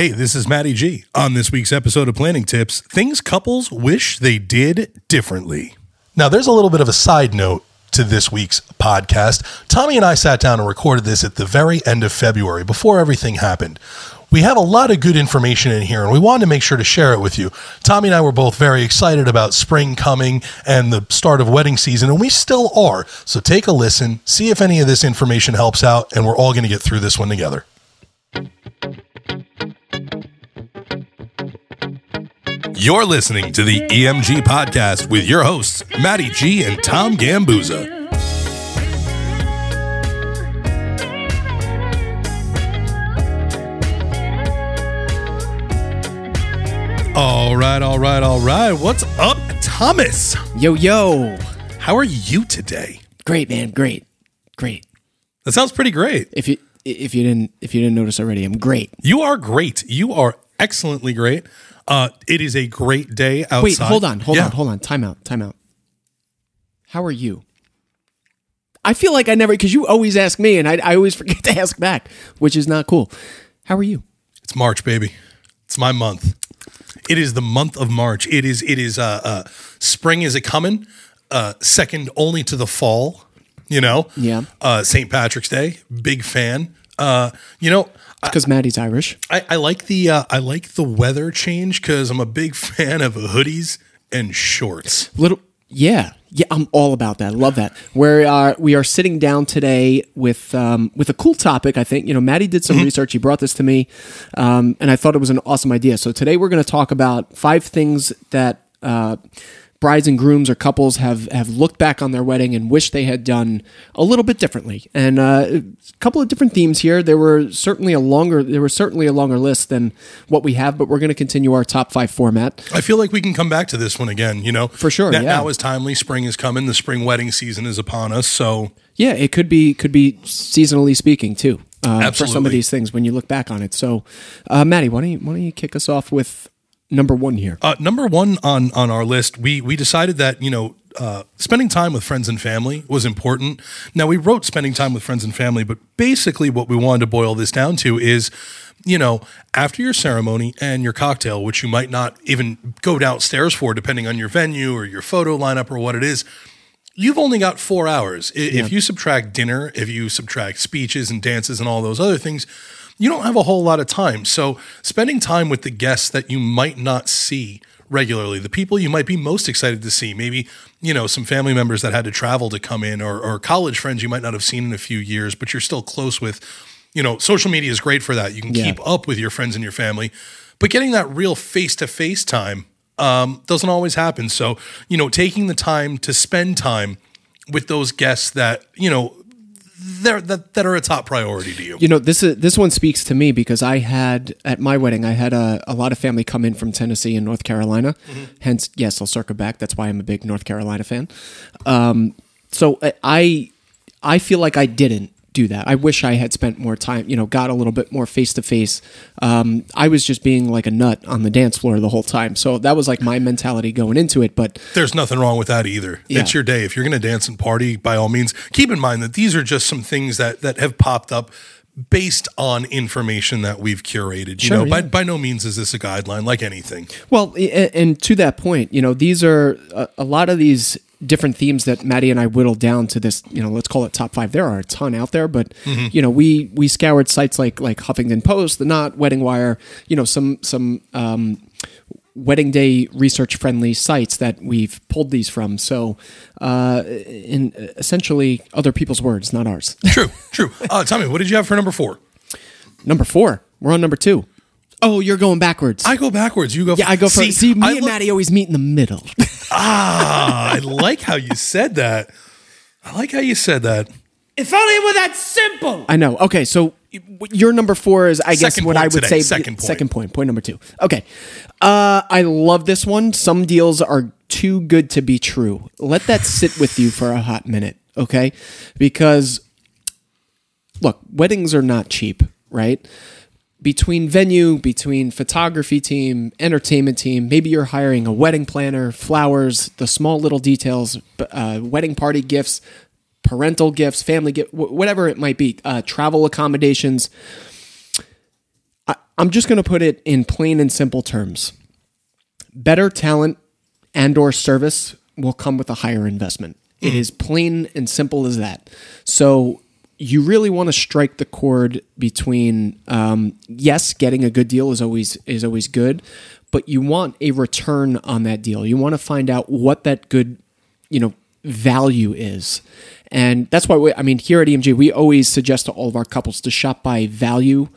Hey, this is Matty G. On this week's episode of Planning Tips, things couples wish they did differently. Now, there's a little bit of a side note to this week's podcast. Tommy and I sat down and recorded this at the very end of February before everything happened. We have a lot of good information in here and we wanted to make sure to share it with you. Tommy and I were both very excited about spring coming and the start of wedding season, and we still are. So take a listen, see if any of this information helps out, and we're all going to get through this one together. You're listening to the EMG podcast with your hosts, Matty G and Tom Gambuzza. All right, all right, all right. What's up, Thomas? Yo, yo. How are you today? Great, man. Great. Great. That sounds pretty great. If you if you didn't if you didn't notice already, I'm great. You are great. You are excellently great. Uh, it is a great day outside. Wait, hold on, hold Yeah. on, hold on. Time out, time out. How are you? I feel like I never because you always ask me and I, I always forget to ask back, which is not cool. How are you? It's March, baby. It's my month. It is the month of March. It is. It is. Uh, uh, spring is a coming. Uh, second only to the fall. You know. Yeah. Uh, St. Patrick's Day. Big fan. Uh, you know. Because Matty's Irish. I, I like the uh, I like the weather change because I'm a big fan of hoodies and shorts. Little yeah. Yeah, I'm all about that. Love that. Where uh, we are sitting down today with um, with a cool topic. I think you know Matty did some research. He brought this to me, um, and I thought it was an awesome idea. So today we're going to talk about five things that uh, brides and grooms or couples have have looked back on their wedding and wish they had done a little bit differently. And uh, a couple of different themes here. There were certainly a longer there was certainly a longer list than what we have, but we're going to continue our top five format. I feel like we can come back to this one again. You know, For sure, Now, yeah. now is timely. Spring is coming. The spring wedding season is upon us. So Yeah, it could be could be seasonally speaking too. Uh, for some of these things when you look back on it. So, uh, Matty, why don't you why don't you kick us off with number one here? Uh, number one on on our list, we we decided that you know uh, spending time with friends and family was important. Now we wrote spending time with friends and family, but basically what we wanted to boil this down to is, you know, after your ceremony and your cocktail, which you might not even go downstairs for, depending on your venue or your photo lineup or what it is. You've only got four hours. If you subtract dinner, if you subtract speeches and dances and all those other things, you don't have a whole lot of time. So, spending time with the guests that you might not see regularly, the people you might be most excited to see, maybe, you know, some family members that had to travel to come in, or, or college friends you might not have seen in a few years, but you're still close with. You know, social media is great for that. You can Yeah. keep up with your friends and your family, but getting that real face to face time um, doesn't always happen. So, you know, taking the time to spend time with those guests that, you know, that, that are a top priority to you. You know, this is this one speaks to me because I had at my wedding, I had a, a lot of family come in from Tennessee and North Carolina. Hence, yes, I'll circle back. That's why I'm a big North Carolina fan. Um, so I I feel like I didn't do that. I wish I had spent more time. You know, got a little bit more face to face. Um, I was just being like a nut on the dance floor the whole time. So that was like my mentality going into it. But There's nothing wrong with that either. Yeah. It's your day. If you're going to dance and party, by all means, keep in mind that these are just some things that, that have popped up based on information that we've curated. You Sure, know, by, yeah. by no means is this a guideline like anything. Well, and to that point, you know, these are a, a lot of these different themes that Matty and I whittled down to this. You know, let's call it top five. There are a ton out there, but you know, we we scoured sites like like Huffington Post, The Knot, Wedding Wire. You know, some some. Um, wedding day research friendly sites that we've pulled these from so uh in essentially other people's words not ours True, true. Uh, tell me, what did you have for number four? number four we're on number two. Oh, you're going backwards I go backwards. You go. yeah i go first. see, me I and look- matty always meet in the middle Ah, I like how you said that. I like how you said that. If only it were that simple. I know. Okay, so your number four is, I guess, Second what I would today, say. second point. Second point. Point number two. Okay, uh, I love this one. Some deals are too good to be true. Let that sit with you for a hot minute, okay? Because look, weddings are not cheap, right? Between venue, between photography team, entertainment team, maybe you're hiring a wedding planner, flowers, the small little details, uh, wedding party gifts, parental gifts, family gift, whatever it might be, uh, travel accommodations. I, I'm just going to put it in plain and simple terms. Better talent and or service will come with a higher investment. It is plain and simple as that. So you really want to strike the chord between um, yes, getting a good deal is always is always good, but you want a return on that deal. You want to find out what that good, you know, value is. And that's why we, I mean, here at EMG, we always suggest to all of our couples to shop by value,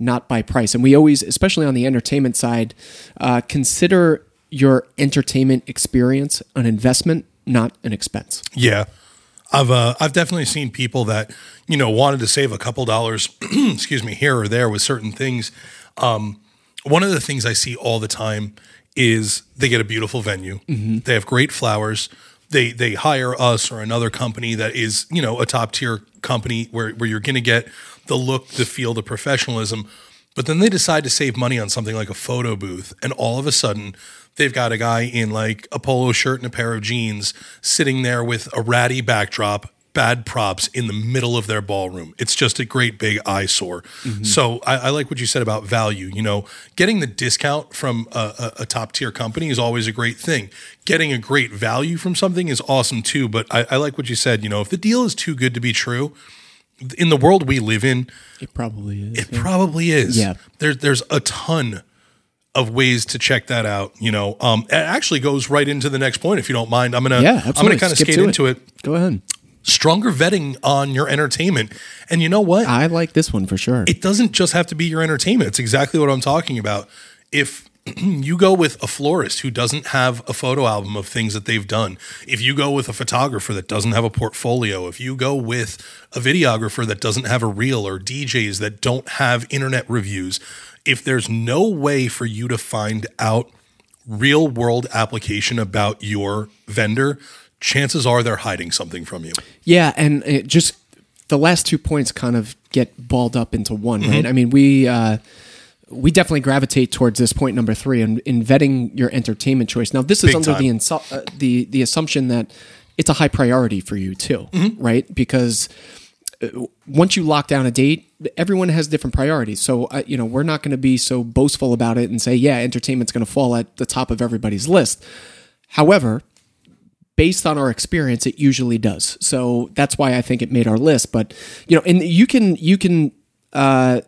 not by price. And we always, especially on the entertainment side, uh, consider your entertainment experience an investment, not an expense. Yeah. I've uh, I've definitely seen people that you know wanted to save a couple dollars, excuse me, here or there with certain things. Um, one of the things I see all the time is they get a beautiful venue. They have great flowers. They they hire us or another company that is you know a top tier company where where you're going to get the look, the feel, the professionalism. But then they decide to save money on something like a photo booth, and all of a sudden they've got a guy in like a polo shirt and a pair of jeans sitting there with a ratty backdrop, bad props in the middle of their ballroom. It's just a great big eyesore. Mm-hmm. So I, I like what you said about value. You know, getting the discount from a, a, a top tier company is always a great thing. Getting a great value from something is awesome too. But I, I like what you said. You know, if the deal is too good to be true, in the world we live in, It probably is. it probably is. Yeah. There's there's a ton of ways to check that out. You know, um, it actually goes right into the next point. If you don't mind, I'm gonna yeah, I'm absolutely. gonna kind of skate to into it. Go ahead. Stronger vetting on your entertainment, and you know what? I like this one for sure. it doesn't just have to be your entertainment. It's exactly what I'm talking about. If you go with a florist who doesn't have a photo album of things that they've done, if you go with a photographer that doesn't have a portfolio, if you go with a videographer that doesn't have a reel or DJs that don't have internet reviews, if there's no way for you to find out real world application about your vendor, chances are they're hiding something from you. Yeah, and it just the last two points kind of get balled up into one, right? I mean, we uh, we definitely gravitate towards this point number three in, in vetting your entertainment choice. Now, this is Big under the insu- uh, the the assumption that it's a high priority for you too, right? Because once you lock down a date, everyone has different priorities. So, uh, you know, we're not going to be so boastful about it and say, yeah, entertainment's going to fall at the top of everybody's list. However, based on our experience, it usually does. So that's why I think it made our list. But you know, and you can you can uh,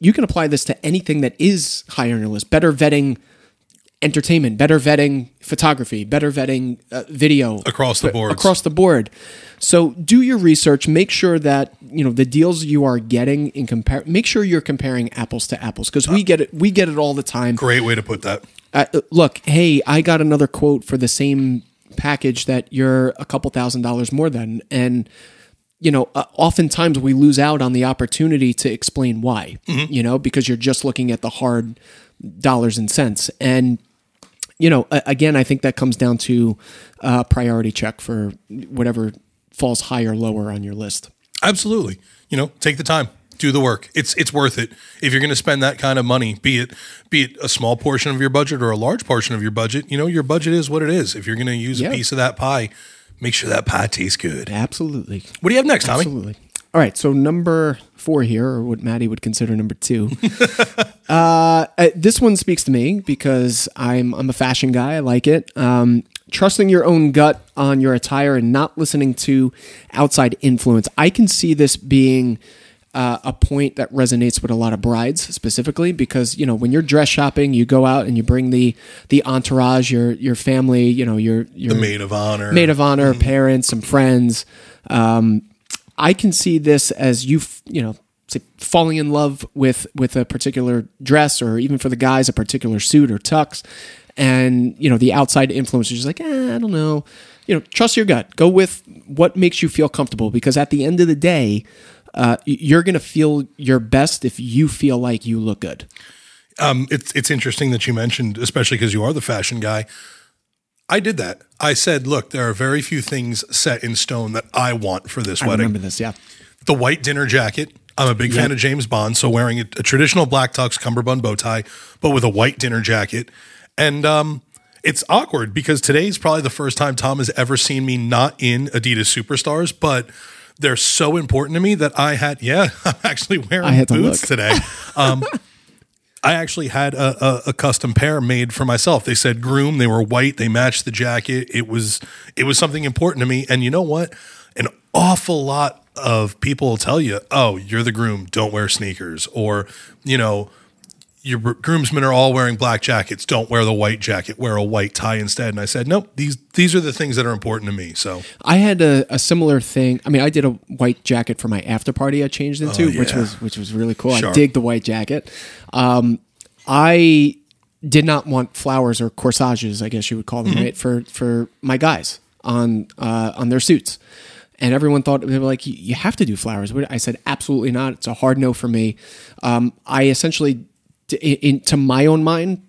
you can apply this to anything that is higher on your list. Better vetting entertainment, better vetting photography, better vetting uh, video Across the boards. Across the board. So do your research. Make sure that you know the deals you are getting in compare. Make sure you're comparing apples to apples because we get it. We get it all the time Great way to put that. uh, look, hey, I got another quote for the same package that you're a couple thousand dollars more than, and you know, uh, oftentimes we lose out on the opportunity to explain why. You know, because you're just looking at the hard dollars and cents, and you know, again, I think that comes down to uh, priority check for whatever falls high or lower on your list. Absolutely. You know, take the time, do the work. It's it's worth it. If you're going to spend that kind of money, be it be it a small portion of your budget or a large portion of your budget, you know, your budget is what it is. If you're going to use Yeah. a piece of that pie, make sure that pie tastes good. Absolutely. What do you have next, Tommy? Absolutely. All right, so number four here, or what Matty would consider number two. uh, uh, this one speaks to me because I'm I'm a fashion guy. I like it. Um, trusting your own gut on your attire and not listening to outside influence. I can see this being uh, a point that resonates with a lot of brides specifically because you know when you're dress shopping, you go out and you bring the the entourage, your your family, you know your your The maid of honor. maid of honor, parents, some friends. Um, I can see this as you, f- you know, say falling in love with with a particular dress, or even for the guys, a particular suit or tux, and you know the outside influence is just like, eh, I don't know. You know, trust your gut. Go with what makes you feel comfortable, because at the end of the day, uh, you're gonna feel your best if you feel like you look good. Um, it's it's interesting that you mentioned, especially because you are the fashion guy. I did that. I said, look, there are very few things set in stone that I want for this I wedding. remember this, yeah. the white dinner jacket. I'm a big fan of James Bond, so wearing a, a traditional black tux cummerbund bow tie, but with a white dinner jacket. And um, it's awkward because today's probably the first time Tom has ever seen me not in Adidas Superstars, but they're so important to me that I had, yeah, I'm actually wearing I had to boots look. today. Um, I actually had a, a, a custom pair made for myself. They said groom. They were white. They matched the jacket. It was it was something important to me. And you know what? An awful lot of people will tell you, "Oh, you're the groom. Don't wear sneakers," or you know your groomsmen are all wearing black jackets. Don't wear the white jacket. Wear a white tie instead. And I said, nope. These these are the things that are important to me. So I had a, a similar thing. I mean, I did a white jacket for my after party. I changed into, Oh, which was which was really cool. I dig the white jacket. Um, I did not want flowers or corsages, I guess you would call them, Mm-hmm. right? For for my guys on uh, on their suits. And everyone thought they were like, "You- have to do flowers. I said, absolutely not. It's a hard no for me. Um, I essentially, in, in, to my own mind,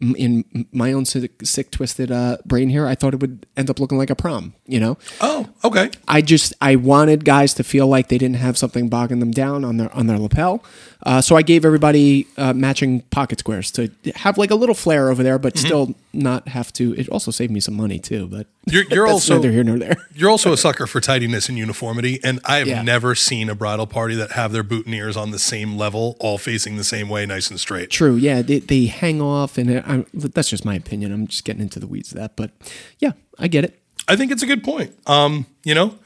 in my own sick, sick twisted uh, brain here, I thought it would end up looking like a prom. You know, oh, okay. I just I wanted guys to feel like they didn't have something bogging them down on their on their lapel. Uh, so I gave everybody uh, matching pocket squares to have like a little flair over there, but still not have to. It also saved me some money too. But You're, you're also neither here nor there. You're also a sucker for tidiness and uniformity, and I have Yeah. never seen a bridal party that have their boutonnieres on the same level, all facing the same way, nice and straight. True, yeah, they, they hang off, and it, I'm, that's just my opinion. I'm just getting into the weeds of that, but yeah, I get it. I think it's a good point. Um, you know,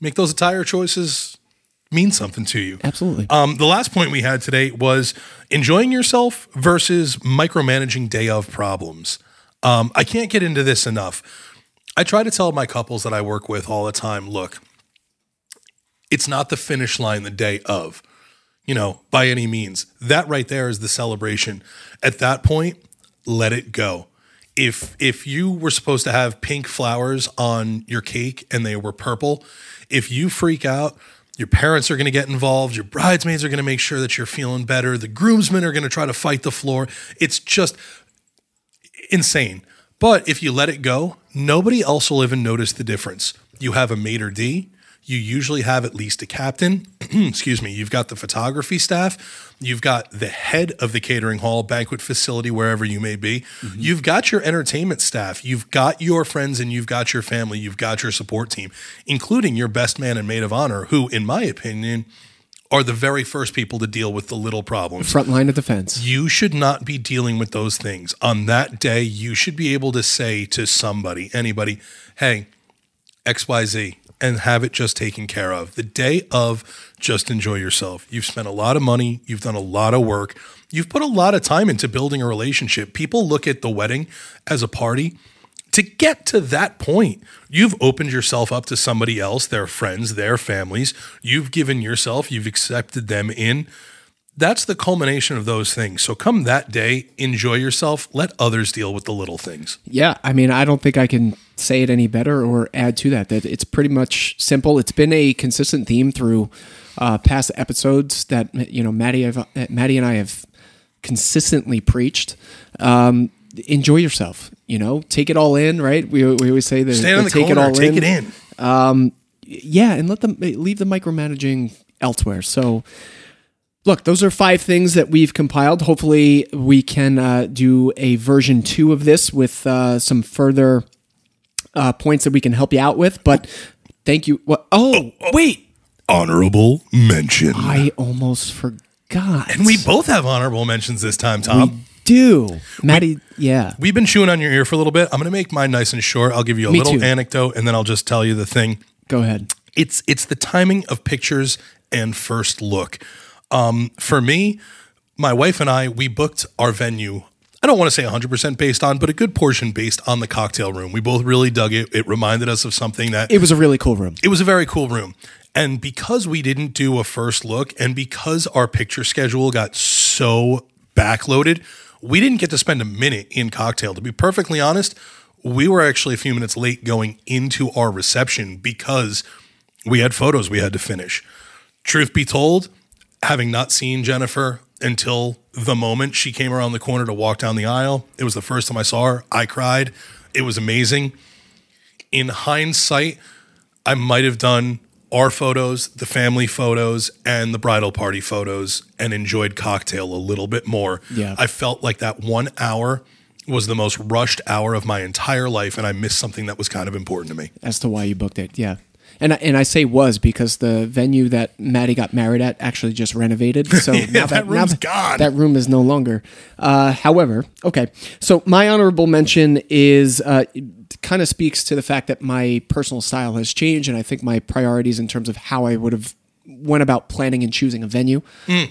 make those attire choices mean something to you. Absolutely. Um, the last point we had today was enjoying yourself versus micromanaging day of problems. Um, I can't get into this enough. I try to tell my couples that I work with all the time look, it's not the finish line the day of, you know, by any means. That right there is the celebration. At that point, let it go. If if you were supposed to have pink flowers on your cake and they were purple, if you freak out, your parents are going to get involved, your bridesmaids are going to make sure that you're feeling better, the groomsmen are going to try to fight the floor. It's just insane. But if you let it go, nobody else will even notice the difference. You have a maitre d. You usually have at least a captain. Excuse me. You've got the photography staff. You've got the head of the catering hall, banquet facility, wherever you may be. Mm-hmm. You've got your entertainment staff. You've got your friends and you've got your family. You've got your support team, including your best man and maid of honor, who, in my opinion, are the very first people to deal with the little problems Front line of defense. you should not be dealing with those things. On that day, you should be able to say to somebody, anybody, hey, XYZ, and have it just taken care of. The day of, just enjoy yourself. You've spent a lot of money, you've done a lot of work, you've put a lot of time into building a relationship. People look at the wedding as a party. To get to that point, you've opened yourself up to somebody else, their friends, their families. You've given yourself, you've accepted them in that's the culmination of those things. So come that day, enjoy yourself, let others deal with the little things. Yeah, I mean, I don't think I can say it any better or add to that. That it's pretty much simple. It's been a consistent theme through uh, past episodes that you know Matty, have, Matty and I have consistently preached. Um, enjoy yourself. You know, take it all in. Right? We, we always say that. Stand in the take corner, it all take in. it in. Yeah, and let them leave the micromanaging elsewhere. So. Look, those are five things that we've compiled. Hopefully, we can uh, do a version two of this with uh, some further uh, points that we can help you out with. But thank you. What? Oh, wait, Honorable mention. I almost forgot. and we both have honorable mentions this time, Tom. We do, Matty. Yeah, We, have been chewing on your ear for a little bit. I'm going to make mine nice and short. I'll give you a Me little too. anecdote and then I'll just tell you the thing. go ahead. it's it's the timing of pictures and first look. Um, for me, my wife and I we booked our venue. I don't want to say 100% based on, but a good portion based on the cocktail room. We both really dug it. It reminded us of something that It was a really cool room. it was a very cool room. And because we didn't do a first look and because our picture schedule got so backloaded, we didn't get to spend a minute in cocktail. To be perfectly honest, we were actually a few minutes late going into our reception because we had photos we had to finish. Truth be told, having not seen Jennifer until the moment she came around the corner to walk down the aisle, it was the first time I saw her. I cried. It was amazing. In hindsight, I might have done our photos, the family photos, and the bridal party photos and enjoyed cocktail a little bit more. Yeah. I felt like that one hour was the most rushed hour of my entire life, and I missed something that was kind of important to me. as to why you booked it. Yeah. And I, and I say was because the venue that Matty got married at actually just renovated. So Yeah, that room's gone. That room is no longer. Uh, however, okay. So my honorable mention is uh, kind of speaks to the fact that my personal style has changed, and I think my priorities in terms of how I would have went about planning and choosing a venue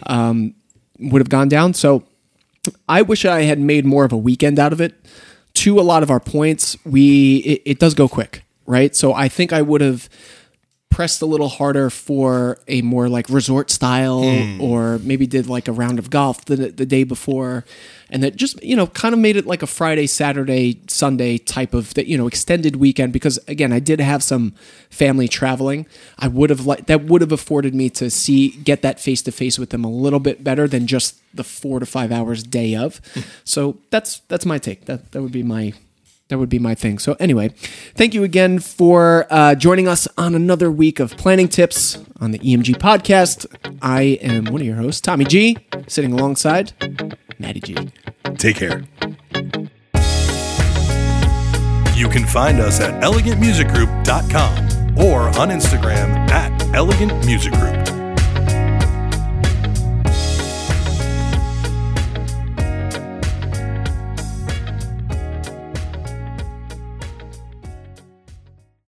um, would have gone down. So I wish I had made more of a weekend out of it. To a lot of our points, we it, it does go quick, right? So I think I would have pressed a little harder for a more like resort style hmm. or maybe did like a round of golf the, the day before. And that just you know kind of made it like a friday saturday sunday type of that you know extended weekend because again i did have some family traveling. I would have like that would have afforded me to see get that face to face with them a little bit better than just the four to five hours day of. Hmm. So that's that's my take. That that would be my that would be my thing. So, anyway, thank you again for uh, joining us on another week of planning tips on the EMG podcast. I am one of your hosts, Tommy G, sitting alongside Matty G. Take care. You can find us at elegantmusicgroup.com or on Instagram at elegantmusicgroup.